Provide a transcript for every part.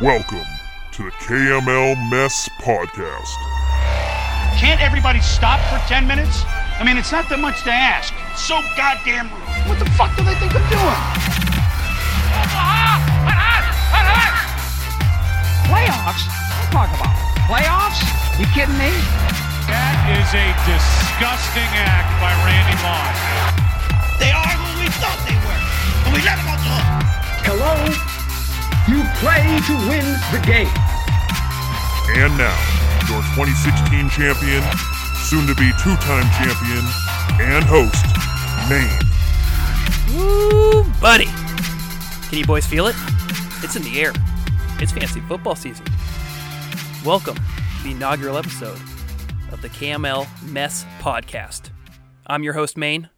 Welcome to the KML Mess Podcast. Can't everybody stop for 10 minutes? I mean, it's not that much to ask. It's so goddamn rude. What the fuck do they think I'm doing? Playoffs? What talk about? Playoffs? You kidding me? That is a disgusting act by Randy Moss. They are who we thought they were, and we let them off the hook. Hello? You play to win the game. And now, your 2016 champion, soon to be two time champion, and host, Maine. Woo, buddy. Can you boys feel it? It's in the air. It's fancy football season. Welcome to the inaugural episode of the KML Mess Podcast. I'm your host, Maine,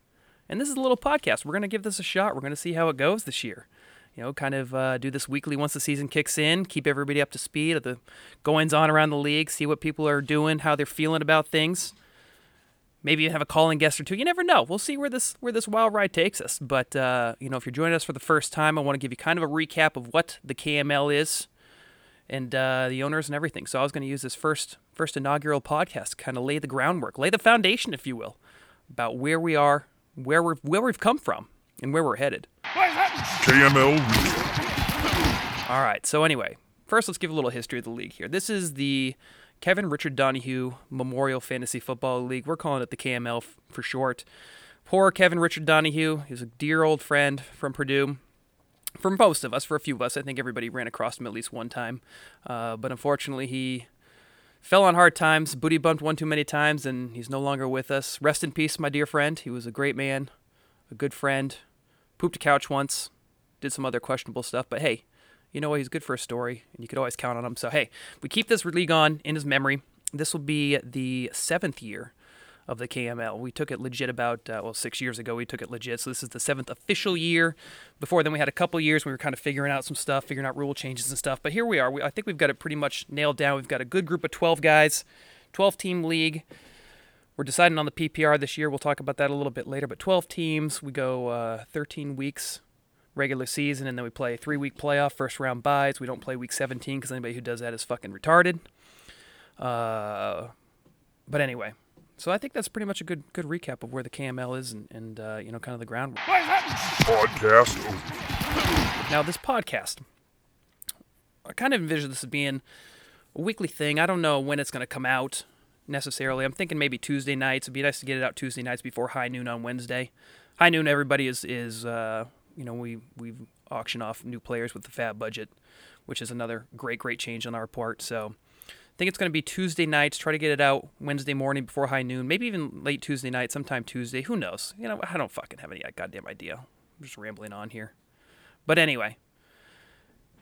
and this is a little podcast. We're going to give this a shot. We're going to see how it goes this year. You know, kind of uh, do this weekly once the season kicks in, keep everybody up to speed of the goings on around the league, see what people are doing, how they're feeling about things maybe have a calling guest or two. You never know. We'll see where this where this wild ride takes us. But uh, you know, if you're joining us for the first time, I want to give you kind of a recap of what the KML is and uh, the owners and everything. So I was going to use this first first inaugural podcast to kind of lay the groundwork, lay the foundation, if you will, about where we are, where we're where we've come from, and where we're headed. KML All right. So anyway, first let's give a little history of the league here. This is the Kevin Richard Donahue Memorial Fantasy Football League. We're calling it the KML f- for short. Poor Kevin Richard Donahue. He's a dear old friend from Purdue. For most of us, for a few of us, I think everybody ran across him at least one time. Uh, but unfortunately, he fell on hard times, booty bumped one too many times, and he's no longer with us. Rest in peace, my dear friend. He was a great man, a good friend. Pooped a couch once, did some other questionable stuff, but hey, you know what? He's good for a story, and you could always count on him. So, hey, we keep this league on in his memory. This will be the seventh year of the KML. We took it legit about, uh, well, six years ago. We took it legit. So, this is the seventh official year. Before then, we had a couple years. We were kind of figuring out some stuff, figuring out rule changes and stuff. But here we are. We, I think we've got it pretty much nailed down. We've got a good group of 12 guys, 12 team league. We're deciding on the PPR this year. We'll talk about that a little bit later. But 12 teams. We go uh, 13 weeks regular season, and then we play a three week playoff, first round buys. We don't play week 17 because anybody who does that is fucking retarded. Uh, but anyway, so I think that's pretty much a good good recap of where the KML is and, and uh, you know kind of the groundwork. Podcast. Now this podcast, I kind of envision this as being a weekly thing. I don't know when it's going to come out necessarily. I'm thinking maybe Tuesday nights. It'd be nice to get it out Tuesday nights before high noon on Wednesday. High noon, everybody is is uh, you know we we auction off new players with the fab budget, which is another great great change on our part. So I think it's going to be Tuesday nights. Try to get it out Wednesday morning before high noon, maybe even late Tuesday night, sometime Tuesday. Who knows? You know I don't fucking have any goddamn idea. I'm just rambling on here. But anyway,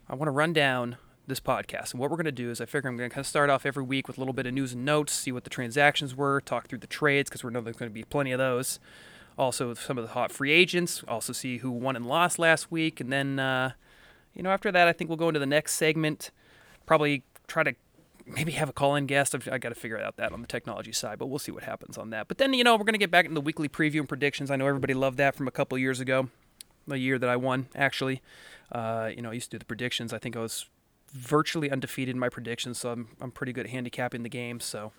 I want to run down this podcast. And what we're going to do is I figure I'm going to kind of start off every week with a little bit of news and notes, see what the transactions were, talk through the trades because we know there's going to be plenty of those. Also, some of the hot free agents, also see who won and lost last week. And then, uh, you know, after that, I think we'll go into the next segment. Probably try to maybe have a call-in guest. I've, I got to figure out that on the technology side, but we'll see what happens on that. But then, you know, we're going to get back into the weekly preview and predictions. I know everybody loved that from a couple years ago, the year that I won, actually. Uh, you know, I used to do the predictions. I think I was virtually undefeated in my predictions, so I'm, I'm pretty good at handicapping the game. So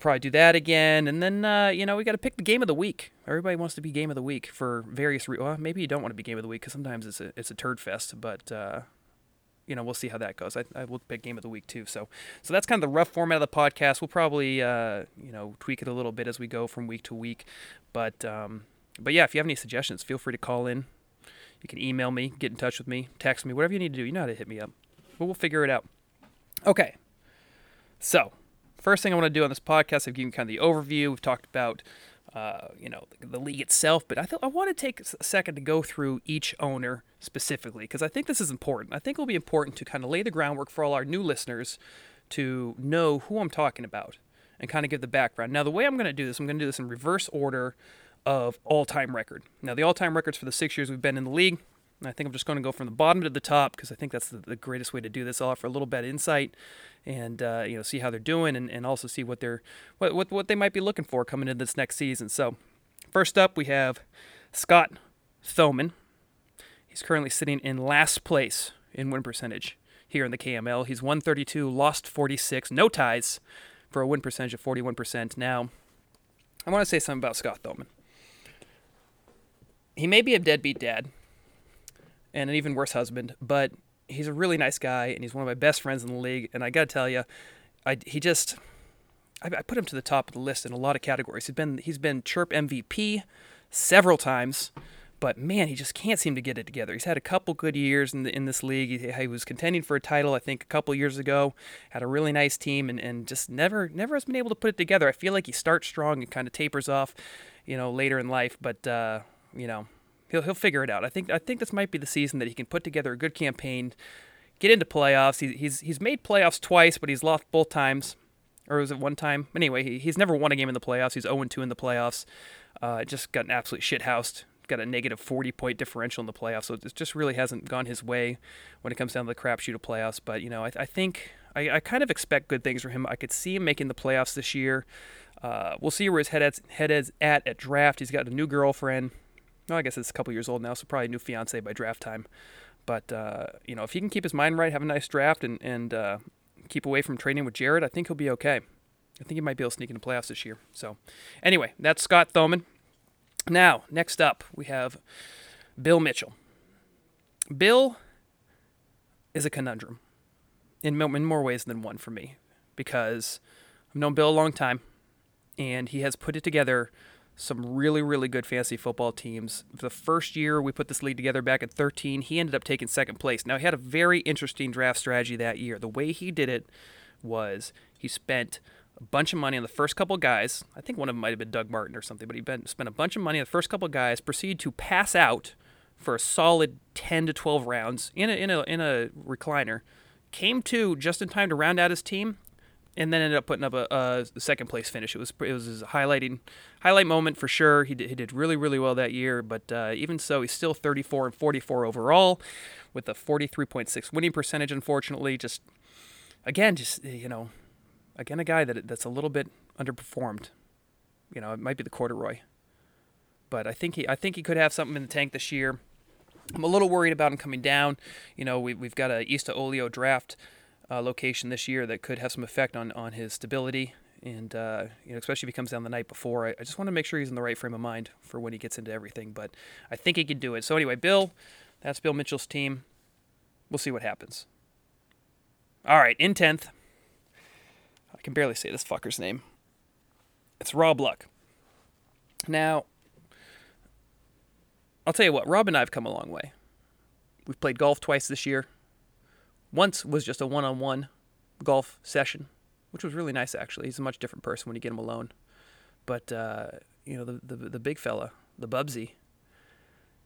probably do that again. And then, uh, you know, we got to pick the game of the week. Everybody wants to be game of the week for various reasons. Well, maybe you don't want to be game of the week because sometimes it's a, it's a turd fest, but, uh, you know, we'll see how that goes. I, I will pick game of the week too. So, so that's kind of the rough format of the podcast. We'll probably, uh, you know, tweak it a little bit as we go from week to week. But, um, but yeah, if you have any suggestions, feel free to call in. You can email me, get in touch with me, text me, whatever you need to do. You know how to hit me up. But we'll figure it out. Okay. So, first thing I want to do on this podcast, I've given kind of the overview. We've talked about, uh, you know, the, the league itself, but I thought I want to take a second to go through each owner specifically because I think this is important. I think it'll be important to kind of lay the groundwork for all our new listeners to know who I'm talking about and kind of give the background. Now, the way I'm going to do this, I'm going to do this in reverse order of all-time record. Now, the all-time records for the six years we've been in the league. And I think I'm just going to go from the bottom to the top because I think that's the, the greatest way to do this. I'll offer a little bit of insight and uh, you know see how they're doing and, and also see what they're what, what what they might be looking for coming into this next season. So first up we have Scott Thoman. He's currently sitting in last place in win percentage. here in the KML. He's 132, lost 46, no ties for a win percentage of 41%. Now, I want to say something about Scott Thoman. He may be a deadbeat dad and an even worse husband, but he's a really nice guy and he's one of my best friends in the league. And I got to tell you, I, he just I, I put him to the top of the list in a lot of categories. He's been he's been chirp MVP several times, but man, he just can't seem to get it together. He's had a couple good years in the, in this league. He, he was contending for a title, I think, a couple years ago. Had a really nice team, and, and just never never has been able to put it together. I feel like he starts strong and kind of tapers off, you know, later in life. But uh, you know, he'll he'll figure it out. I think I think this might be the season that he can put together a good campaign, get into playoffs. He, he's he's made playoffs twice, but he's lost both times, or was it one time? Anyway, he, he's never won a game in the playoffs. He's 0 2 in the playoffs. Uh, just got an absolute shit. Got a negative 40 point differential in the playoffs, so it just really hasn't gone his way when it comes down to the crapshoot of playoffs. But you know, I, I think I, I kind of expect good things from him. I could see him making the playoffs this year. Uh, we'll see where his head at, head is at at draft. He's got a new girlfriend. Well, I guess it's a couple years old now, so probably a new fiance by draft time. But uh, you know, if he can keep his mind right, have a nice draft, and and uh, keep away from training with Jared, I think he'll be okay. I think he might be able to sneak into playoffs this year. So, anyway, that's Scott Thoman. Now, next up, we have Bill Mitchell. Bill is a conundrum in, in more ways than one for me because I've known Bill a long time and he has put it together some really, really good fantasy football teams. The first year we put this league together back at 13, he ended up taking second place. Now, he had a very interesting draft strategy that year. The way he did it was he spent a bunch of money on the first couple guys. I think one of them might have been Doug Martin or something, but he spent a bunch of money on the first couple guys, proceeded to pass out for a solid 10 to 12 rounds in a, in a, in a recliner, came to just in time to round out his team, and then ended up putting up a, a second place finish. It was it was a highlighting highlight moment for sure. He did, he did really really well that year, but uh, even so, he's still 34 and 44 overall, with a 43.6 winning percentage. Unfortunately, just again, just you know, again a guy that that's a little bit underperformed. You know, it might be the corduroy, but I think he I think he could have something in the tank this year. I'm a little worried about him coming down. You know, we, we've got a East Olio draft uh, location this year that could have some effect on, on his stability. And, uh, you know, especially if he comes down the night before, I, I just want to make sure he's in the right frame of mind for when he gets into everything. But I think he can do it. So, anyway, Bill, that's Bill Mitchell's team. We'll see what happens. All right, in 10th, I can barely say this fucker's name. It's Rob Luck. Now, I'll tell you what, Rob and I have come a long way. We've played golf twice this year. Once was just a one on one golf session, which was really nice actually. He's a much different person when you get him alone. But, uh, you know, the, the, the big fella, the Bubsy,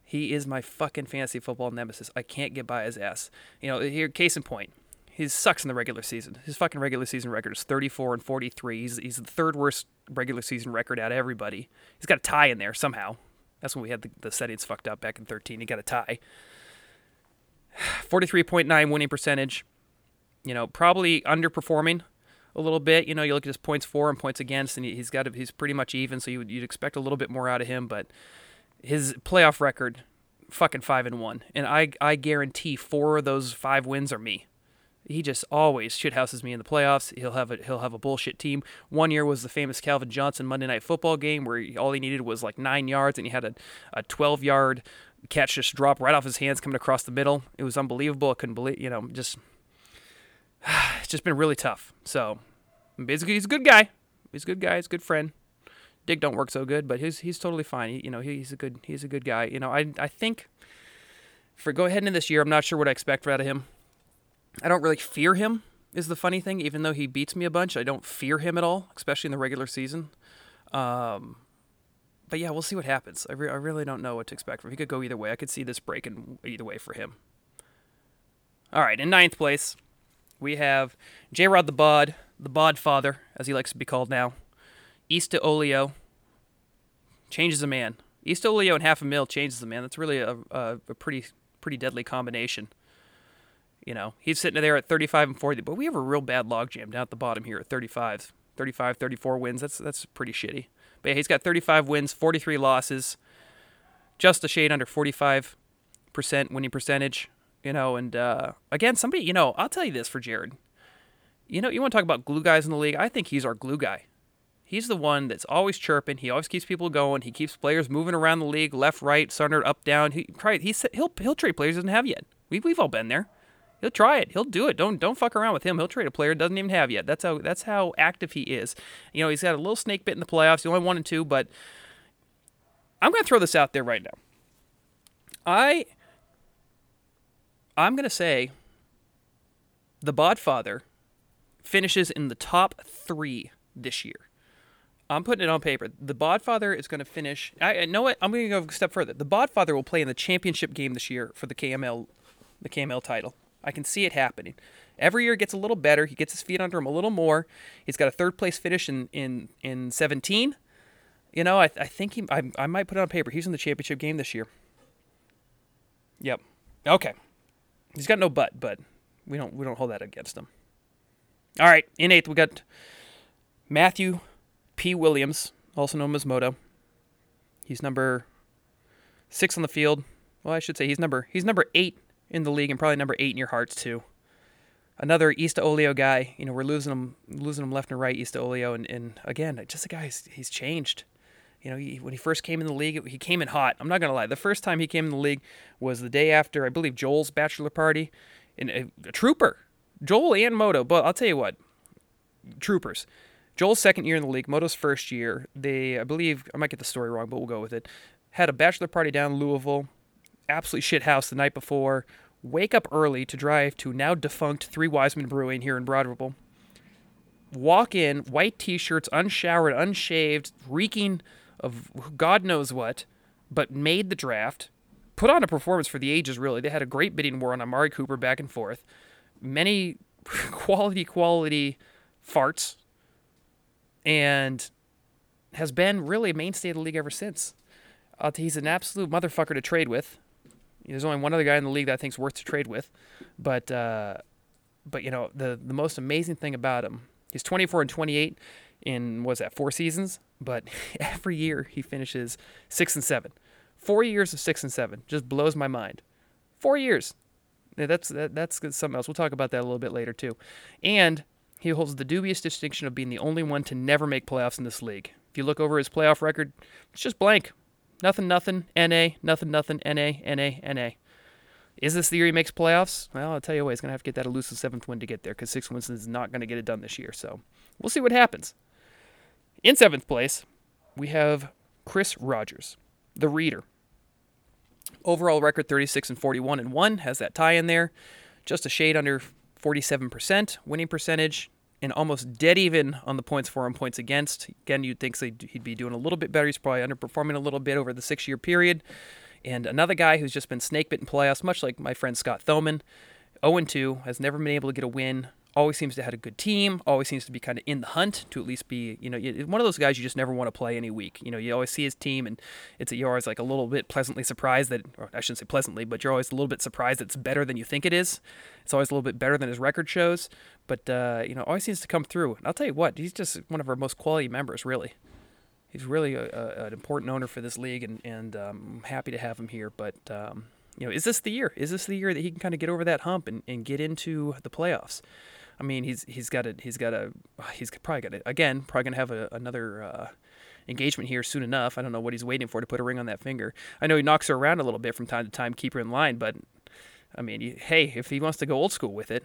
he is my fucking fantasy football nemesis. I can't get by his ass. You know, here, case in point, he sucks in the regular season. His fucking regular season record is 34 and 43. He's, he's the third worst regular season record out of everybody. He's got a tie in there somehow. That's when we had the, the settings fucked up back in 13. He got a tie. 43.9 winning percentage. You know, probably underperforming a little bit. You know, you look at his points for and points against, and he's got a, he's pretty much even. So you would, you'd expect a little bit more out of him. But his playoff record, fucking five and one, and I I guarantee four of those five wins are me. He just always shithouses me in the playoffs. He'll have a he'll have a bullshit team. One year was the famous Calvin Johnson Monday Night Football game where he, all he needed was like nine yards, and he had a, a 12 yard catch just drop right off his hands coming across the middle. It was unbelievable. I couldn't believe, you know, just it's just been really tough. So basically, he's a good guy. He's a good guy. He's a good friend. Dig don't work so good, but he's he's totally fine. He, you know, he's a good he's a good guy. You know, I I think for go ahead into this year, I'm not sure what I expect out of him. I don't really fear him. Is the funny thing, even though he beats me a bunch, I don't fear him at all, especially in the regular season. Um, but yeah, we'll see what happens. I, re- I really don't know what to expect from him. He could go either way. I could see this breaking either way for him. All right, in ninth place, we have J Rod the Bod, the Bod Father, as he likes to be called now. East to Olio changes a man. East to Olio and half a mil changes a man. That's really a, a, a pretty pretty deadly combination. You know, he's sitting there at 35 and 40, but we have a real bad logjam down at the bottom here at 35, 35, 34 wins. That's that's pretty shitty. But yeah, he's got 35 wins, 43 losses, just a shade under 45% winning percentage. You know, and uh, again, somebody, you know, I'll tell you this for Jared. You know, you want to talk about glue guys in the league? I think he's our glue guy. He's the one that's always chirping. He always keeps people going. He keeps players moving around the league, left, right, center, up, down. He he'll he'll trade players he doesn't have yet. We've we've all been there. He'll try it. He'll do it. Don't don't fuck around with him. He'll trade a player doesn't even have yet. That's how that's how active he is. You know, he's got a little snake bit in the playoffs. He only one and two, but I'm going to throw this out there right now. I I'm going to say the Bodfather finishes in the top three this year. I'm putting it on paper. The Bodfather is going to finish. I, I know what. I'm going to go a step further. The Bodfather will play in the championship game this year for the KML, the KML title. I can see it happening. Every year gets a little better. He gets his feet under him a little more. He's got a third place finish in in in 17. You know, I, I think he. I, I might put it on paper. He's in the championship game this year. Yep. Okay. He's got no butt, but we don't we don't hold that against him. All right, in eighth we got Matthew P. Williams, also known as Moto. He's number six on the field. Well, I should say he's number he's number eight in the league and probably number eight in your hearts too. Another East Olio guy. You know, we're losing him losing him left and right, East Olio, and, and again, just a guy he's, he's changed. You know, he, when he first came in the league, he came in hot. I'm not gonna lie. The first time he came in the league was the day after, I believe, Joel's bachelor party. And a, a trooper, Joel and Moto. But I'll tell you what, troopers. Joel's second year in the league, Moto's first year. They, I believe, I might get the story wrong, but we'll go with it. Had a bachelor party down in Louisville, absolutely shit house the night before. Wake up early to drive to now defunct Three Wise Men Brewing here in Broad Ripple. Walk in, white t-shirts, unshowered, unshaved, reeking of God knows what, but made the draft. Put on a performance for the ages. Really, they had a great bidding war on Amari Cooper back and forth. Many quality, quality farts and has been really a mainstay of the league ever since. Uh, he's an absolute motherfucker to trade with. There's only one other guy in the league that I think's worth to trade with, but uh, but you know the the most amazing thing about him, he's 24 and 28 in was that four seasons, but every year he finishes six and seven. Four years of six and seven just blows my mind. Four years. Yeah, that's that, that's something else. We'll talk about that a little bit later too, and he holds the dubious distinction of being the only one to never make playoffs in this league. If you look over his playoff record, it's just blank. Nothing, nothing, NA, nothing, nothing, NA, NA, NA. Is this the year he makes playoffs? Well, I'll tell you what, he's going to have to get that elusive seventh win to get there because six wins is not going to get it done this year. So we'll see what happens. In seventh place, we have Chris Rogers, the reader. Overall record 36 and 41 and 1 has that tie in there. Just a shade under 47% winning percentage, and almost dead even on the points for and points against. Again, you'd think he'd be doing a little bit better. He's probably underperforming a little bit over the six year period. And another guy who's just been snake bitten playoffs, much like my friend Scott Thoman, 0 2, has never been able to get a win always seems to have a good team, always seems to be kind of in the hunt to at least be, you know, one of those guys you just never want to play any week. You know, you always see his team and it's you're always like a little bit pleasantly surprised that, or I shouldn't say pleasantly, but you're always a little bit surprised it's better than you think it is. It's always a little bit better than his record shows, but, uh, you know, always seems to come through. And I'll tell you what, he's just one of our most quality members, really. He's really a, a, an important owner for this league, and, and um, I'm happy to have him here. But, um, you know, is this the year? Is this the year that he can kind of get over that hump and, and get into the playoffs? I mean, he's he's got a he's got a he's probably got a, again probably gonna have a, another uh, engagement here soon enough. I don't know what he's waiting for to put a ring on that finger. I know he knocks her around a little bit from time to time, keep her in line, but I mean, hey, if he wants to go old school with it,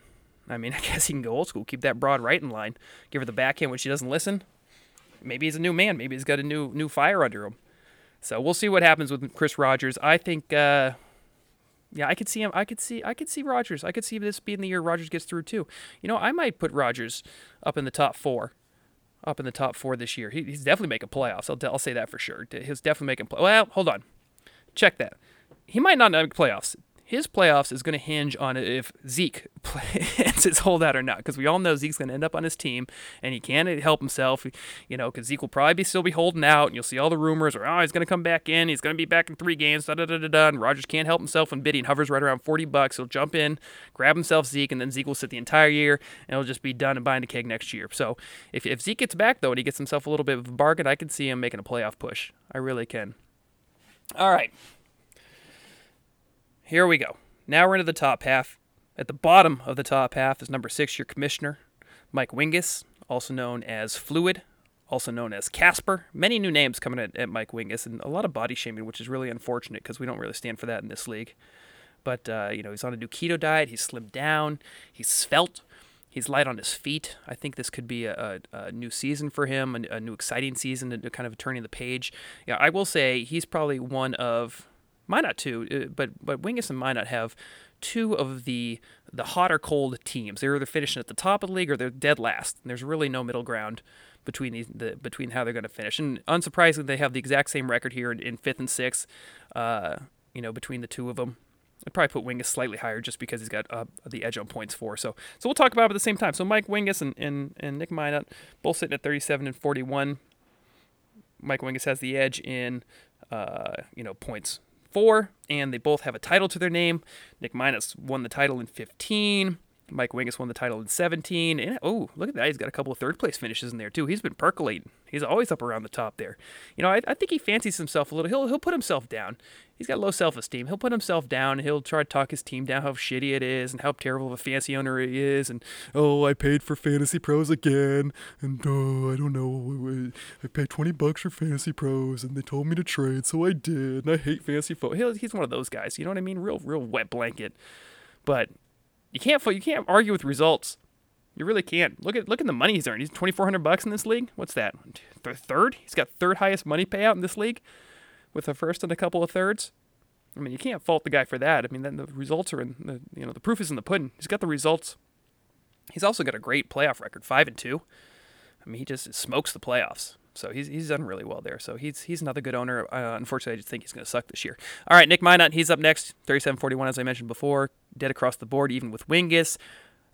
I mean, I guess he can go old school. Keep that broad right in line. Give her the backhand when she doesn't listen. Maybe he's a new man. Maybe he's got a new new fire under him. So we'll see what happens with Chris Rogers. I think uh, yeah, I could see him. I could see. I could see Rogers. I could see this being the year Rogers gets through too. You know, I might put Rogers up in the top four, up in the top four this year. He, he's definitely making playoffs. I'll, I'll say that for sure. He's definitely making play. Well, hold on, check that. He might not make playoffs his playoffs is going to hinge on if Zeke plans his holdout or not, because we all know Zeke's going to end up on his team, and he can't help himself, you know, because Zeke will probably be, still be holding out, and you'll see all the rumors, or oh, he's going to come back in, he's going to be back in three games, da da da da da. And Rogers can't help himself when bidding hovers right around 40 bucks. He'll jump in, grab himself Zeke, and then Zeke will sit the entire year, and he'll just be done and buying a keg next year. So if, if Zeke gets back though, and he gets himself a little bit of a bargain, I can see him making a playoff push. I really can. All right. Here we go. now we're into the top half. At the bottom of the top half is number six, your commissioner, Mike Wingus, also known as Fluid, also known as Casper. Many new names coming at, at Mike Wingus, and a lot of body shaming, which is really unfortunate because we don't really stand for that in this league. But uh, you know, he's on a new keto diet. He's slimmed down. He's svelte. He's light on his feet. I think this could be a, a, a new season for him, a, a, new exciting season, to kind of turning the page. Yeah, I will say he's probably one of Minot too, uh, but but Wingus and Minot have two of the the hot or cold teams. They're either finishing at the top of the league or they're dead last. And there's really no middle ground between the, the between how they're going to finish. And unsurprisingly, they have the exact same record here in, in fifth and sixth. Uh, you know, between the two of them. I'd probably put Wingus slightly higher just because he's got uh, the edge on points for. So, so we'll talk about it at the same time. So Mike Wingus and, and, and Nick Minot both sitting at 37 and 41. Mike Wingus has the edge in, uh, you know, points four, and they both have a title to their name. Nick Minot won the title in 15. Mike Wingus won the title in 17. And oh, look at that. He's got a couple of third place finishes in there, too. He's been percolating. He's always up around the top there. You know, I, I think he fancies himself a little. He'll, he'll put himself down. He's got low self esteem. He'll put himself down. He'll try to talk his team down how shitty it is and how terrible of a fantasy owner he is. And, oh, I paid for Fantasy Pros again. And, oh, I don't know. I paid 20 bucks for Fantasy Pros and they told me to trade, so I did. And I hate Fantasy Football. He's one of those guys. You know what I mean? Real, real wet blanket. But you can't you can't argue with results. You really can't. Look at look at the money he's earned. He's twenty four hundred bucks in this league. What's that? Third? He's got third highest money payout in this league, with a first and a couple of thirds. I mean, you can't fault the guy for that. I mean, then the results are in the you know the proof is in the pudding. He's got the results. He's also got a great playoff record, five and two. I mean, he just smokes the playoffs. So he's he's done really well there. So he's he's another good owner. Uh, unfortunately, I just think he's going to suck this year. All right, Nick Minot, he's up next, 37-41 as I mentioned before, dead across the board, even with Wingus.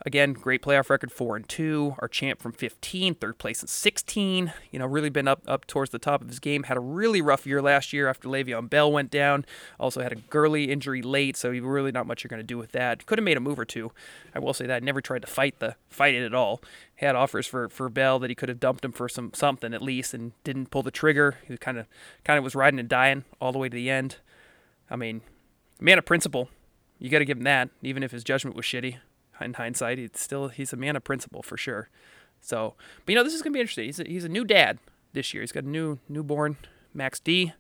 Again, great playoff record, four and two. Our champ from 15, third place in 16. You know, really been up up towards the top of his game. Had a really rough year last year after Le'Veon Bell went down. Also had a Gurley injury late, so he really not much you're going to do with that. Could have made a move or two. I will say that. Never tried to fight the fight it at all. Had offers for, for Bell that he could have dumped him for some something at least, and didn't pull the trigger. He kind of kind of was riding and dying all the way to the end. I mean, man of principle. You got to give him that, even if his judgment was shitty in hindsight, he's still he's a man of principle for sure. So, but you know, this is gonna be interesting. He's a, he's a new dad this year. He's got a new newborn, Max D,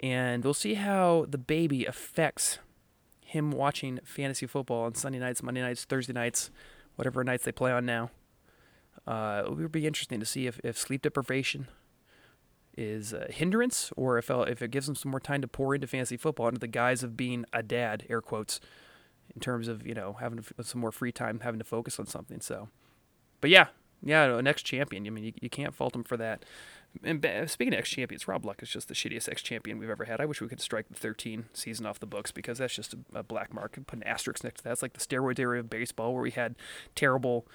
and we'll see how the baby affects him watching fantasy football on Sunday nights, Monday nights, Thursday nights, whatever nights they play on now. Uh, it would be interesting to see if, if sleep deprivation is a hindrance or if, uh, if it gives him some more time to pour into fantasy football under the guise of being a dad, air quotes in terms of you know having some more free time, having to focus on something. So, but yeah, yeah, an ex champion. I mean, you, you can't fault him for that. And speaking of ex champions, Rob Luck is just the shittiest ex champion we've ever had. I wish we could strike the 13 season off the books because that's just a, a black mark. Put an asterisk next to that. It's like the steroid era of baseball where we had terrible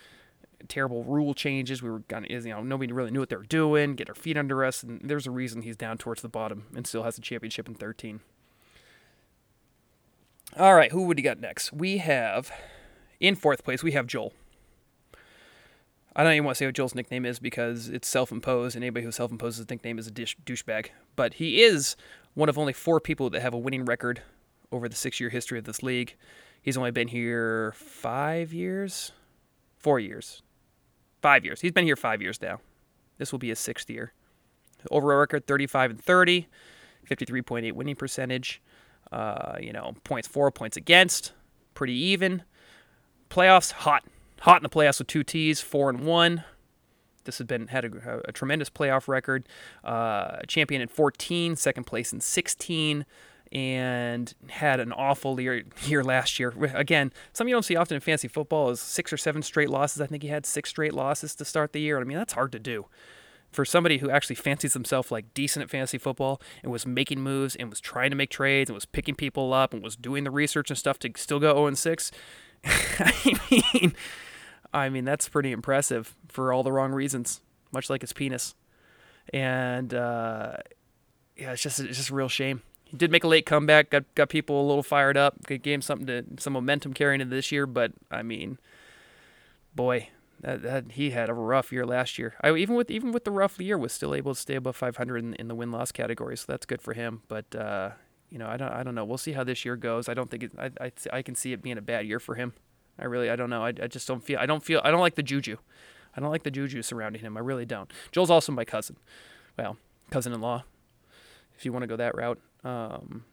terrible rule changes. We were kind of, you know, nobody really knew what they were doing, get our feet under us, and there's a reason he's down towards the bottom and still has a championship in 13. All right, who would you got next? We have in fourth place. We have Joel. I don't even want to say what Joel's nickname is because it's self-imposed, and anybody who self-imposes his nickname is a dish, douchebag. But he is one of only four people that have a winning record over the six-year history of this league. He's only been here five years, four years, five years. He's been here five years now. This will be his sixth year. Overall record: 35 and 30, 53.8 winning percentage. Uh, you know, points for, points against, pretty even. Playoffs, hot, hot in the playoffs with two T's, four and one. This has been had a, a tremendous playoff record. Uh, champion in 14, second place in 16, and had an awful year, year last year. Again, something you don't see often in fantasy football is six or seven straight losses. I think he had six straight losses to start the year. I mean, that's hard to do for somebody who actually fancies themselves like decent at fantasy football and was making moves and was trying to make trades and was picking people up and was doing the research and stuff to still go 0 and 6, I mean, I mean that's pretty impressive for all the wrong reasons, much like his penis. And uh, yeah, it's just it's just a real shame. He did make a late comeback, got got people a little fired up, gave him something to some momentum carrying into this year. But I mean, boy, that, that he had a rough year last year. I even with even with the rough year was still able to stay above 500 in, in the win loss category, so that's good for him. But uh, you know, I don't I don't know. We'll see how this year goes. I don't think it, I, I I can see it being a bad year for him. I really I don't know. I, I just don't feel I don't feel I don't like the juju. I don't like the juju surrounding him. I really don't. Joel's also my cousin. Well, cousin-in-law, if you want to go that route. Um,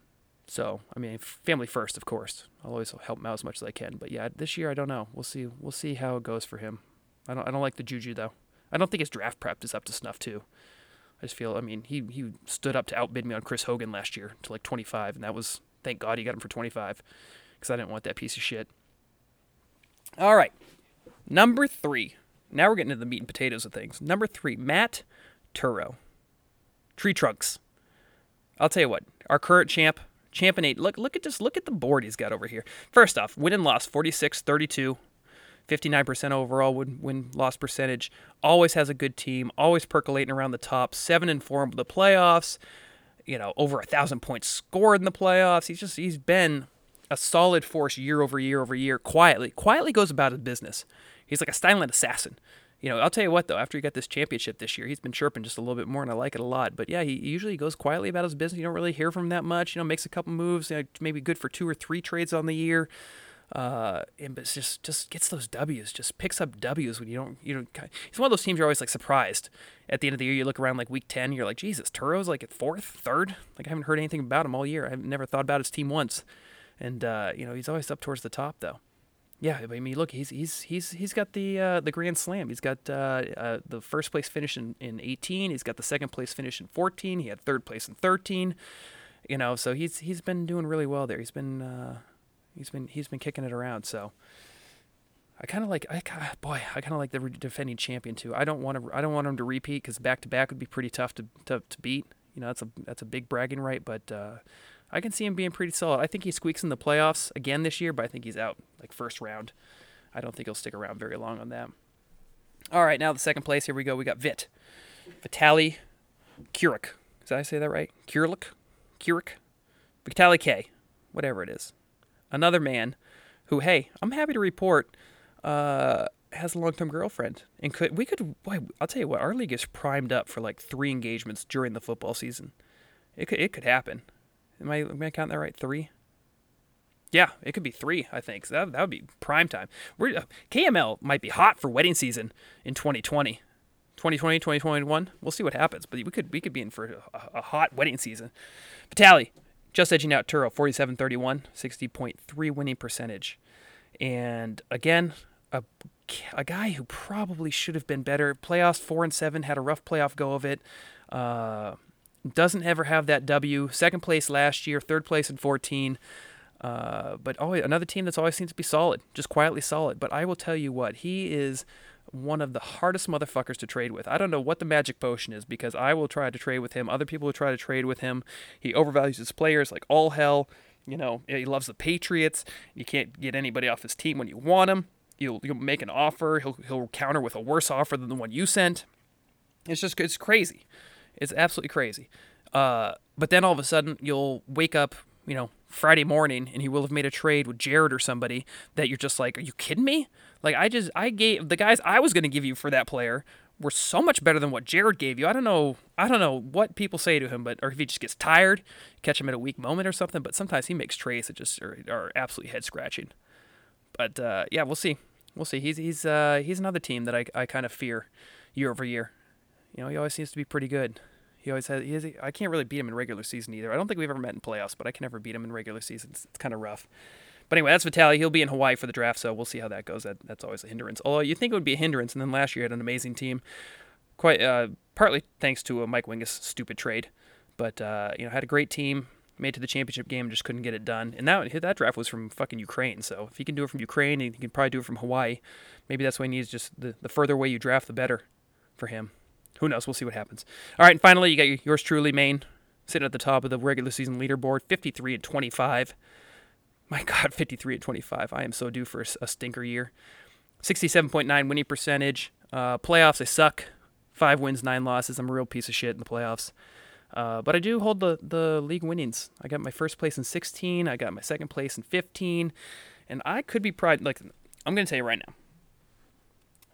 so I mean, family first, of course. I'll always help him out as much as I can. But yeah, this year I don't know. We'll see. We'll see how it goes for him. I don't I don't like the juju though. I don't think his draft prep is up to snuff too. I just feel I mean he he stood up to outbid me on Chris Hogan last year to like 25, and that was thank God he got him for 25 because I didn't want that piece of shit. All right, number three. Now we're getting into the meat and potatoes of things. Number three, Matt Turo. Tree trunks. I'll tell you what, our current champ, champ and eight. Look, look at just look at the board he's got over here. First off, win and loss 46 32. 59% overall win win loss percentage. Always has a good team. Always percolating around the top. Seven and four in the playoffs. You know, over a thousand points scored in the playoffs. He's just he's been a solid force year over year over year. Quietly, quietly goes about his business. He's like a silent assassin. You know, I'll tell you what though. After he got this championship this year, he's been chirping just a little bit more, and I like it a lot. But yeah, he usually goes quietly about his business. You don't really hear from him that much. You know, makes a couple moves. You know, maybe good for two or three trades on the year. Uh, and but just just gets those W's, just picks up W's when you don't you know. He's one of those teams you're always like surprised at the end of the year. You look around like week ten, you're like, Jesus, Turo's like at fourth, third. Like I haven't heard anything about him all year. I've never thought about his team once, and uh, you know he's always up towards the top though. Yeah, I mean, look, he's he's he's he's got the uh, the grand slam. He's got uh, uh, the first place finish in, in 18. He's got the second place finish in 14. He had third place in 13. You know, so he's he's been doing really well there. He's been uh, He's been he's been kicking it around. So I kind of like I boy I kind of like the defending champion too. I don't want to I don't want him to repeat because back to back would be pretty tough to, to to beat. You know that's a that's a big bragging right, but uh, I can see him being pretty solid. I think he squeaks in the playoffs again this year, but I think he's out like first round. I don't think he'll stick around very long on that. All right, now the second place. Here we go. We got Vit, Vitali, Kurik. Did I say that right? Kurik, Kurik, Vitali K, whatever it is another man who, hey, I'm happy to report, uh, has a long-term girlfriend, and could we could. Boy, I'll tell you what, our league is primed up for like three engagements during the football season. It could it could happen. Am I am I counting that right? Three. Yeah, it could be three. I think so that that would be prime time. We're uh, KML might be hot for wedding season in 2020. 2020, 2021. We'll see what happens, but we could we could be in for a, a hot wedding season. Vitali, just edging out Turo, 47 31, 60.3 winning percentage. And again, a, a guy who probably should have been better. Playoffs 4 and 7, had a rough playoff go of it. Uh, doesn't ever have that W. Second place last year, third place in 14. Uh, but always another team that's always seems to be solid, just quietly solid. But I will tell you what, he is one of the hardest motherfuckers to trade with. I don't know what the magic potion is because I will try to trade with him. Other people will try to trade with him. He overvalues his players like all hell. You know, he loves the Patriots. You can't get anybody off his team when you want him. You'll you'll make an offer. He'll he'll counter with a worse offer than the one you sent. It's just it's crazy. It's absolutely crazy. Uh, but then all of a sudden you'll wake up, you know, Friday morning, and he will have made a trade with Jared or somebody that you're just like, are you kidding me? Like I just I gave the guys I was going to give you for that player were so much better than what Jared gave you. I don't know I don't know what people say to him, but or if he just gets tired, catch him at a weak moment or something. But sometimes he makes trades that just are, are absolutely head scratching. But uh, yeah, we'll see. We'll see. He's he's uh, he's another team that I, I kind of fear year over year. You know, he always seems to be pretty good. He always has. He has I can't really beat him in regular season either. I don't think we've ever met in playoffs, but I can never beat him in regular season. It's, it's kind of rough. But anyway, that's Vitali. He'll be in Hawaii for the draft, so we'll see how that goes. That that's always a hindrance. Although you think it would be a hindrance, and then last year had an amazing team, quite uh, partly thanks to a Mike Wingus stupid trade, but uh, you know had a great team, made to the championship game, just couldn't get it done. And that that draft was from fucking Ukraine, so if he can do it from Ukraine, he can probably do it from Hawaii. Maybe that's why he needs just the the further away you draft, the better for him. Who knows? We'll see what happens. All right, and finally, you got yours truly, Maine, sitting at the top of the regular season leaderboard, 53 and 25. My God, 53 at 25. I am so due for a, a stinker year. 67.9 winning percentage. Uh, playoffs, they suck. Five wins, nine losses. I'm a real piece of shit in the playoffs. Uh, but I do hold the, the league winnings. I got my first place in 16. I got my second place in 15. And I could be proud. Like, I'm going to tell you right now.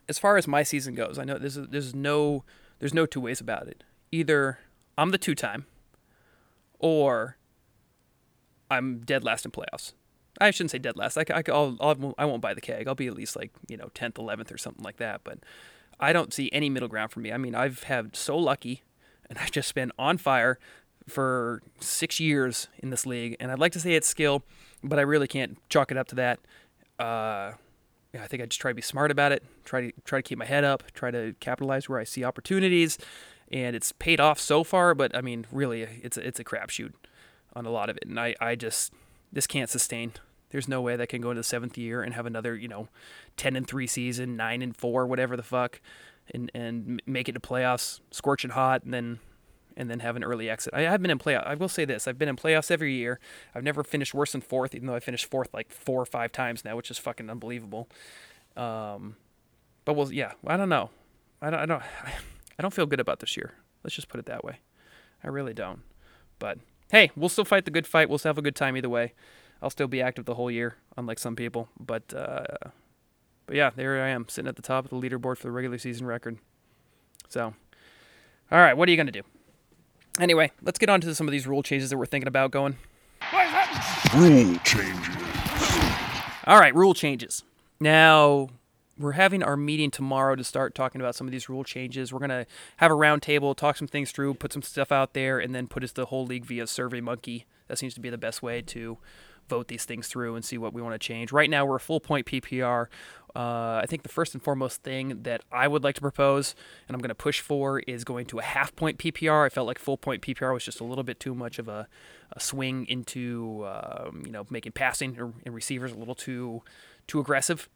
As far as my season goes, I know there's, there's, no, there's no two ways about it. Either I'm the two time, or I'm dead last in playoffs. I shouldn't say dead last. I, I, I'll, I'll, I won't buy the keg. I'll be at least like you know 10th, 11th, or something like that. But I don't see any middle ground for me. I mean, I've had so lucky, and I've just been on fire for six years in this league, and I'd like to say it's skill, but I really can't chalk it up to that. Uh, yeah, I think I just try to be smart about it. Try to try to keep my head up. Try to capitalize where I see opportunities, and it's paid off so far. But I mean, really, it's a, it's a crapshoot on a lot of it, and I I just this can't sustain. There's no way that can go into the seventh year and have another, you know, ten and three season, nine and four, whatever the fuck, and and make it to playoffs, scorching hot, and then and then have an early exit. I have been in playoffs. I will say this: I've been in playoffs every year. I've never finished worse than fourth, even though I finished fourth like four or five times now, which is fucking unbelievable. Um, but well, yeah, I don't know. I don't. I don't. I don't feel good about this year. Let's just put it that way. I really don't. But hey, we'll still fight the good fight. We'll still have a good time either way. I'll still be active the whole year, unlike some people. But uh, but yeah, there I am, sitting at the top of the leaderboard for the regular season record. So, all right, what are you gonna do? Anyway, let's get on to some of these rule changes that we're thinking about going. Rule changes. All right, rule changes. Now, we're having our meeting tomorrow to start talking about some of these rule changes. We're to have a roundtable, talk some things through, put some stuff out there, and then put us the whole league via SurveyMonkey. That seems to be the best way to vote these things through and see what we want to change. Right now, we're a full point PPR. Uh, I think the first and foremost thing that I would like to propose and I'm going to push for is going to a half point PPR. I felt like full point PPR was just a little bit too much of a, a swing into um, you know making passing and receivers a little too too aggressive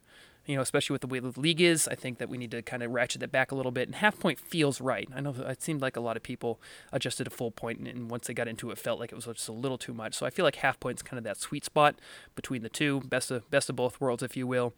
you know, especially with the way the league is. I think that we need to kind of ratchet that back a little bit. And half point feels right. I know it seemed like a lot of people adjusted a full point, and, once they got into it, felt like it was just a little too much. So I feel like half point's kind of that sweet spot between the two, best of best of both worlds, if you will.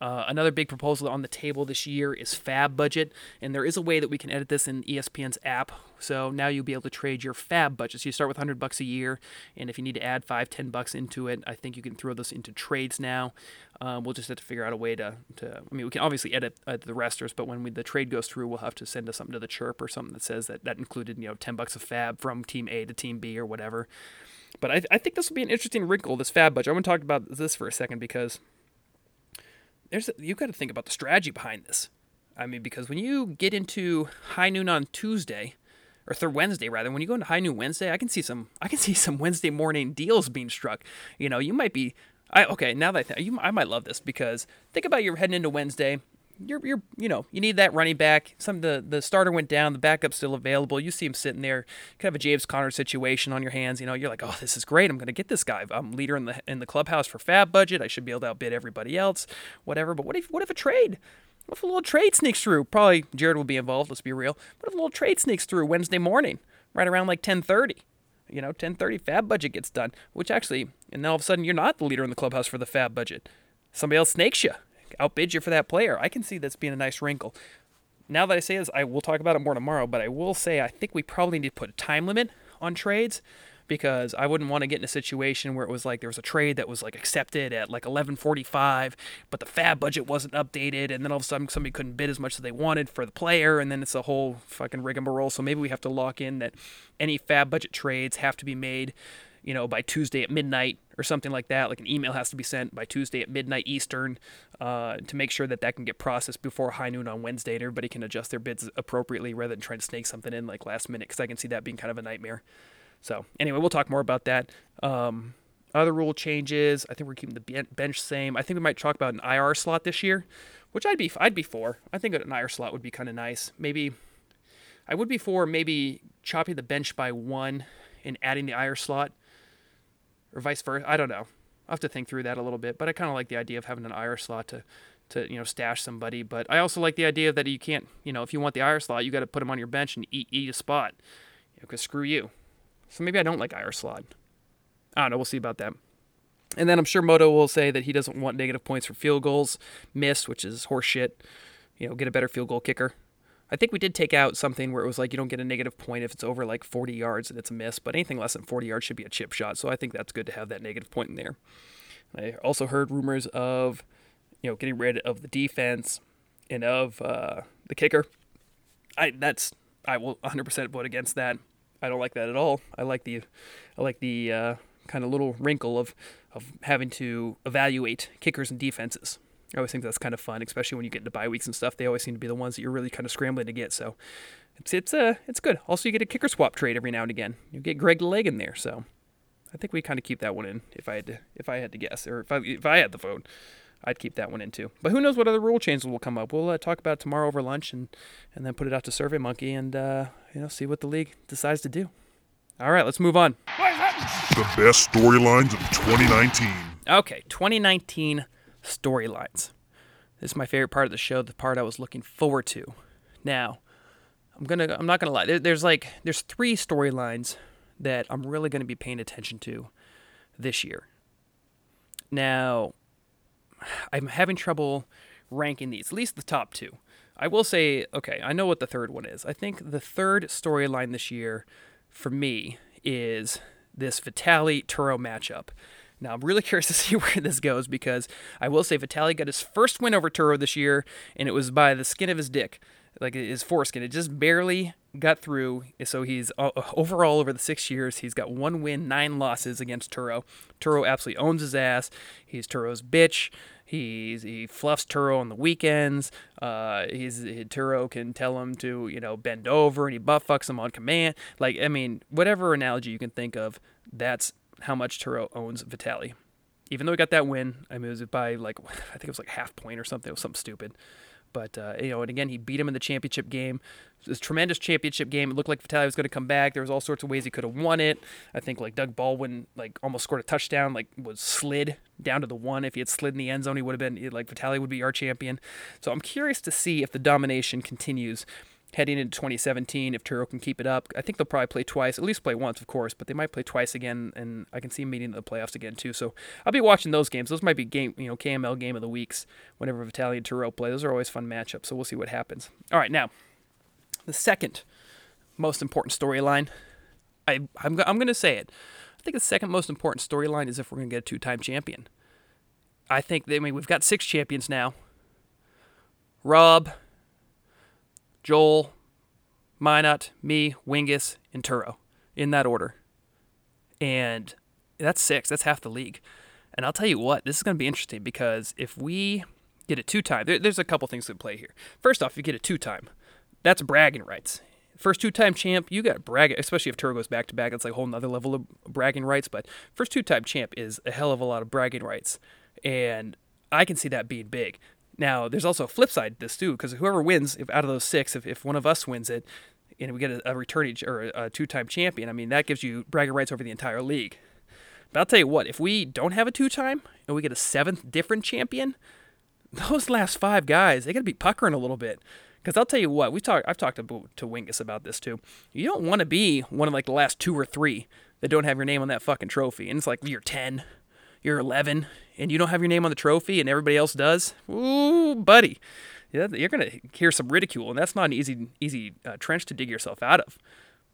Uh, another big proposal on the table this year is fab budget, and there is a way that we can edit this in ESPN's app. So now you'll be able to trade your fab budget. So you start with 100 bucks a year, and if you need to add five, 10 bucks into it, I think you can throw this into trades now. Um, we'll just have to figure out a way to, to I mean, we can obviously edit uh, the resters, but when we, the trade goes through, we'll have to send us something to the chirp or something that says that that included, you know, 10 bucks of fab from team A to team B or whatever. But I, I think this will be an interesting wrinkle, this fab budget. I want to talk about this for a second because there's you've got to think about the strategy behind this. I mean, because when you get into high noon on Tuesday, or third Wednesday rather, when you go into high noon Wednesday, I can see some I can see some Wednesday morning deals being struck. You know, you might be I okay now that I think you I might love this because think about you're heading into Wednesday you're you're you know you need that running back. Some the the starter went down, the backup's still available. You see him sitting there, kind of a James Conner situation on your hands. You know, you're like, oh, this is great. I'm to get this guy. I'm leader in the in the clubhouse for fab budget. I should be able to outbid everybody else, whatever. But what if what if a trade? What if a little trade sneaks through? Probably Jared will be involved. Let's be real. What if a little trade sneaks through Wednesday morning, right around like 10:30? You know, 10:30 fab budget gets done, which actually, and then all of a sudden you're not the leader in the clubhouse for the fab budget. Somebody else snakes you outbids you for that player. I can see this being a nice wrinkle. Now that I say this, I will talk about it more tomorrow, but I will say I think we probably need to put a time limit on trades because I wouldn't want to get in a situation where it was like there was a trade that was like accepted at like 11:45, but the fab budget wasn't updated, and then all of a sudden somebody couldn't bid as much as they wanted for the player, and then it's a whole fucking rigmarole. So maybe we have to lock in that any fab budget trades have to be made you know, by Tuesday at midnight or something like that. Like an email has to be sent by Tuesday at midnight Eastern uh, to make sure that that can get processed before high noon on Wednesday and everybody can adjust their bids appropriately rather than trying to snake something in like last minute because I can see that being kind of a nightmare. So, anyway, we'll talk more about that. Um, other rule changes. I think we're keeping the bench same. I think we might talk about an IR slot this year, which I'd be I'd be for. I think an IR slot would be kind of nice. Maybe I would be for maybe chopping the bench by one and adding the IR slot or vice versa. I don't know. I'll have to think through that a little bit. But I kind of like the idea of having an IR slot to, to you know stash somebody. But I also like the idea that you can't you know if you want the IR slot, you got to put them on your bench and eat eat a spot. Because screw you. So maybe I don't like IR slot. I don't know. We'll see about that. And then I'm sure Moto will say that he doesn't want negative points for field goals missed, which is horseshit. You know, get a better field goal kicker. I think we did take out something where it was like you don't get a negative point if it's over like 40 yards and it's a miss, but anything less than 40 yards should be a chip shot. So I think that's good to have that negative point in there. I also heard rumors of, you know, getting rid of the defense and of uh, the kicker. I that's I will 100% vote against that. I don't like that at all. I like the I like the uh, kind of little wrinkle of of having to evaluate kickers and defenses. I always think that's kind of fun, especially when you get into bye weeks and stuff. They always seem to be the ones that you're really kind of scrambling to get. So it's it's uh it's good. Also, you get a kicker swap trade every now and again. You get Greg Leg in there, so I think we kind of keep that one in. If I had to if I had to guess, or if I if I had the phone, I'd keep that one in too. But who knows what other rule changes will come up? We'll uh, talk about it tomorrow over lunch and and then put it out to SurveyMonkey and uh, you know see what the league decides to do. All right, let's move on. The best storylines of 2019. Okay, 2019 storylines. This is my favorite part of the show, the part I was looking forward to. Now, I'm gonna I'm not gonna lie. There, there's like there's three storylines that I'm really gonna be paying attention to this year. Now, I'm having trouble ranking these, at least the top two. I will say, okay, I know what the third one is. I think the third storyline this year for me is this Vitali Turo matchup. Now, I'm really curious to see where this goes because I will say Vitali got his first win over Turo this year, and it was by the skin of his dick, like his foreskin. It just barely got through. So he's overall over the six years, he's got one win, nine losses against Turo. Turo absolutely owns his ass. He's Turo's bitch. He's he fluffs Turo on the weekends. Uh, he's Turo can tell him to you know bend over, and he butt fucks him on command. Like I mean, whatever analogy you can think of, that's how much Turo owns Vitali. Even though he got that win, I mean, it was by like I think it was like half point or something. It was something stupid. But uh, you know, and again, he beat him in the championship game. This tremendous championship game. It looked like Vitali was going to come back. There was all sorts of ways he could have won it. I think like Doug Baldwin like almost scored a touchdown. Like was slid down to the one. If he had slid in the end zone, he would have been like Vitali would be our champion. So I'm curious to see if the domination continues heading into 2017 if Turo can keep it up. I think they'll probably play twice, at least play once, of course, but they might play twice again, and I can see them meeting the playoffs again too. So I'll be watching those games. Those might be game, you know, KML game of the weeks whenever Vitali and Turo play. Those are always fun matchups. So we'll see what happens. All right, now the second most important storyline. I I'm I'm gonna say it. I think the second most important storyline is if we're gonna get a two-time champion. I think I mean we've got six champions now. Rob, Joel, Minot, me, Wingus, and Turo in that order. And that's six. That's half the league. And I'll tell you what, this is going to be interesting because if we get a two time, there, there's a couple things at play here. First off, you get a two time, that's bragging rights. First two time champ, you got brag, especially if Turo goes back to back. That's like a whole nother level of bragging rights. But first two time champ is a hell of a lot of bragging rights. And I can see that being big. Now, there's also a flip side to this too, because whoever wins, if out of those six, if, if one of us wins it, and we get a, a returning or a two-time champion, I mean that gives you bragging rights over the entire league. But I'll tell you what, if we don't have a two-time and we get a seventh different champion, those last five guys, they got to be puckering a little bit. Because I'll tell you what, we talked. I've talked to to Wingus about this too. You don't want to be one of like the last two or three that don't have your name on that fucking trophy, and it's like you're ten, you're eleven, and you don't have your name on the trophy, and everybody else does. Ooh, buddy, you're gonna hear some ridicule, and that's not an easy easy uh, trench to dig yourself out of.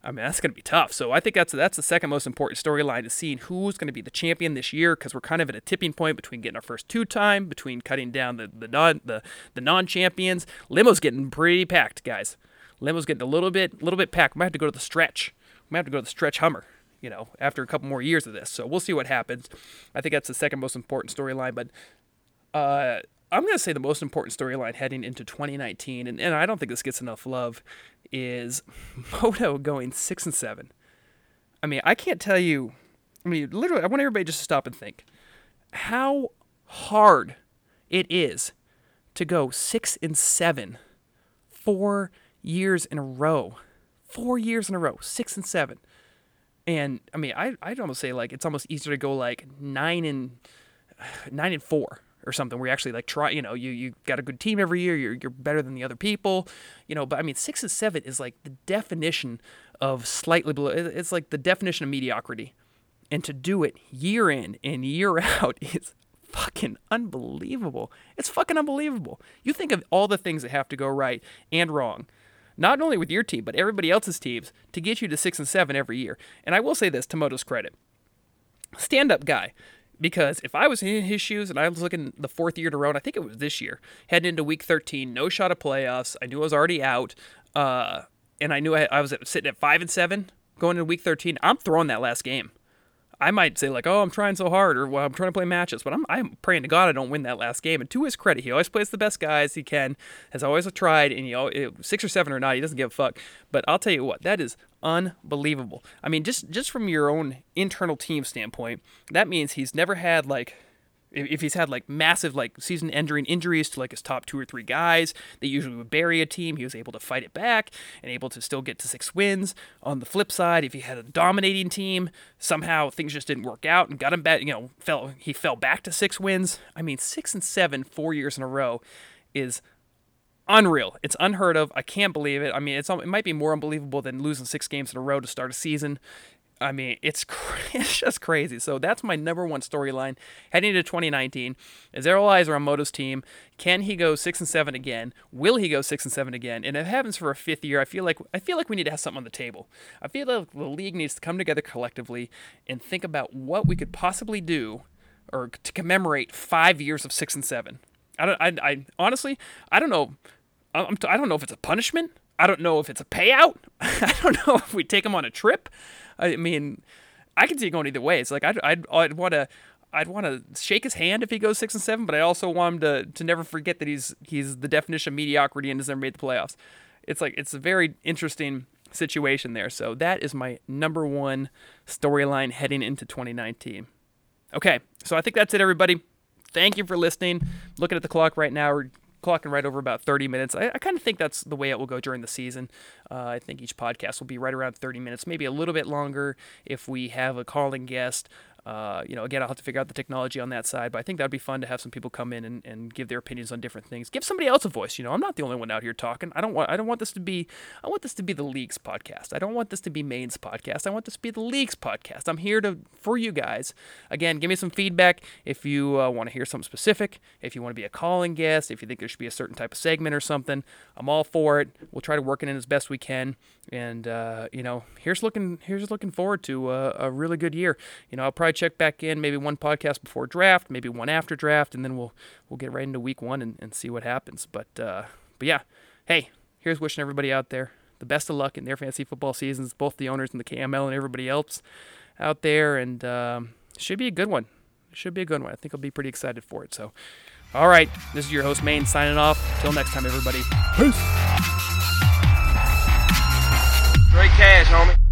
I mean, that's going to be tough. So I think that's that's the second most important storyline is seeing who's going to be the champion this year because we're kind of at a tipping point between getting our first two time, between cutting down the the non the, the non champions. Limo's getting pretty packed, guys. Limo's getting a little bit little bit packed. We might have to go to the stretch. We might have to go to the stretch Hummer. You know, after a couple more years of this. So we'll see what happens. I think that's the second most important storyline. But uh, I'm going to say the most important storyline heading into 2019, and, and I don't think this gets enough love, is Moto going six and seven. I mean, I can't tell you. I mean, literally, I want everybody just to stop and think how hard it is to go six and seven four years in a row. Four years in a row, six and seven. And I mean, I, I'd almost say like it's almost easier to go like nine and nine and four or something where you actually like try you know you you got a good team every year you're you're better than the other people you know but i mean 6 and 7 is like the definition of slightly below it's like the definition of mediocrity. And to do it year in and year out is fucking unbelievable. It's fucking unbelievable. You think of all the things that have to go right and wrong not only with your team but everybody else's teams to get you to 6 and 7 every year and i will say this to moto's credit stand up guy because if I was in his shoes and I was looking the fourth year in a row, I think it was this year, heading into week 13, no shot of playoffs. I knew I was already out, uh, and I knew I, I was sitting at five and seven going into week 13. I'm throwing that last game. I might say like, oh, I'm trying so hard, or well, I'm trying to play matches, but I'm I'm praying to God I don't win that last game. And to his credit, he always plays the best guys he can, has always tried, and you know, six or seven or not, he doesn't give a fuck. But I'll tell you what, that is unbelievable. I mean, just just from your own internal team standpoint, that means he's never had like if he's had like massive like season ending injuries to like his top two or three guys they usually would bury a team. He was able to fight it back and able to still get to six wins. On the flip side if he had a dominating team somehow things just didn't work out and got him back you know fell he fell back to six wins. I mean six and seven four years in a row is unreal. It's unheard of. I can't believe it. I mean it's it might be more unbelievable than losing six games in a row to start a season I mean, it's it's just crazy. So that's my number one storyline heading into 2019. Is all eyes on Moto's team. Can he go six and seven again? Will he go six and seven again? And if it happens for a fifth year, I feel like I feel like we need to have something on the table. I feel like the league needs to come together collectively and think about what we could possibly do, or to commemorate five years of six and seven. I don't. I, I honestly, I don't know. I'm, I don't know if it's a punishment. I don't know if it's a payout. I don't know if we take him on a trip. I mean, I can see it going either way. It's like I'd I'd, I'd want to. I'd want to shake his hand if he goes six and seven, but I also want him to, to never forget that he's he's the definition of mediocrity and has never made the playoffs. It's like it's a very interesting situation there. So that is my number one storyline heading into 2019. Okay, so I think that's it, everybody. Thank you for listening. Looking at the clock right now, we're clocking right over about 30 minutes. I, I kind of think that's the way it will go during the season. Uh, I think each podcast will be right around 30 minutes, maybe a little bit longer if we have a calling guest. Uh, you know, again, I'll have to figure out the technology on that side, but I think that'd be fun to have some people come in and, and give their opinions on different things. Give somebody else a voice. You know, I'm not the only one out here talking. I don't want I don't want this to be I want this to be the league's podcast. I don't want this to be Maine's podcast. I want this to be the league's podcast. I'm here to for you guys. Again, give me some feedback if you uh, want to hear something specific. If you want to be a calling guest, if you think there should be a certain type of segment or something, I'm all for it. We'll try to work it in as best we can. And uh, you know, here's looking here's looking forward to a, a really good year. You know, I'll probably check back in maybe one podcast before draft, maybe one after draft, and then we'll we'll get right into week one and, and see what happens. But uh, but yeah, hey, here's wishing everybody out there the best of luck in their fantasy football seasons, both the owners and the KML and everybody else out there, and um, should be a good one. Should be a good one. I think I'll be pretty excited for it. So, all right, this is your host Maine signing off. Till next time, everybody. Peace. Straight cash, homie.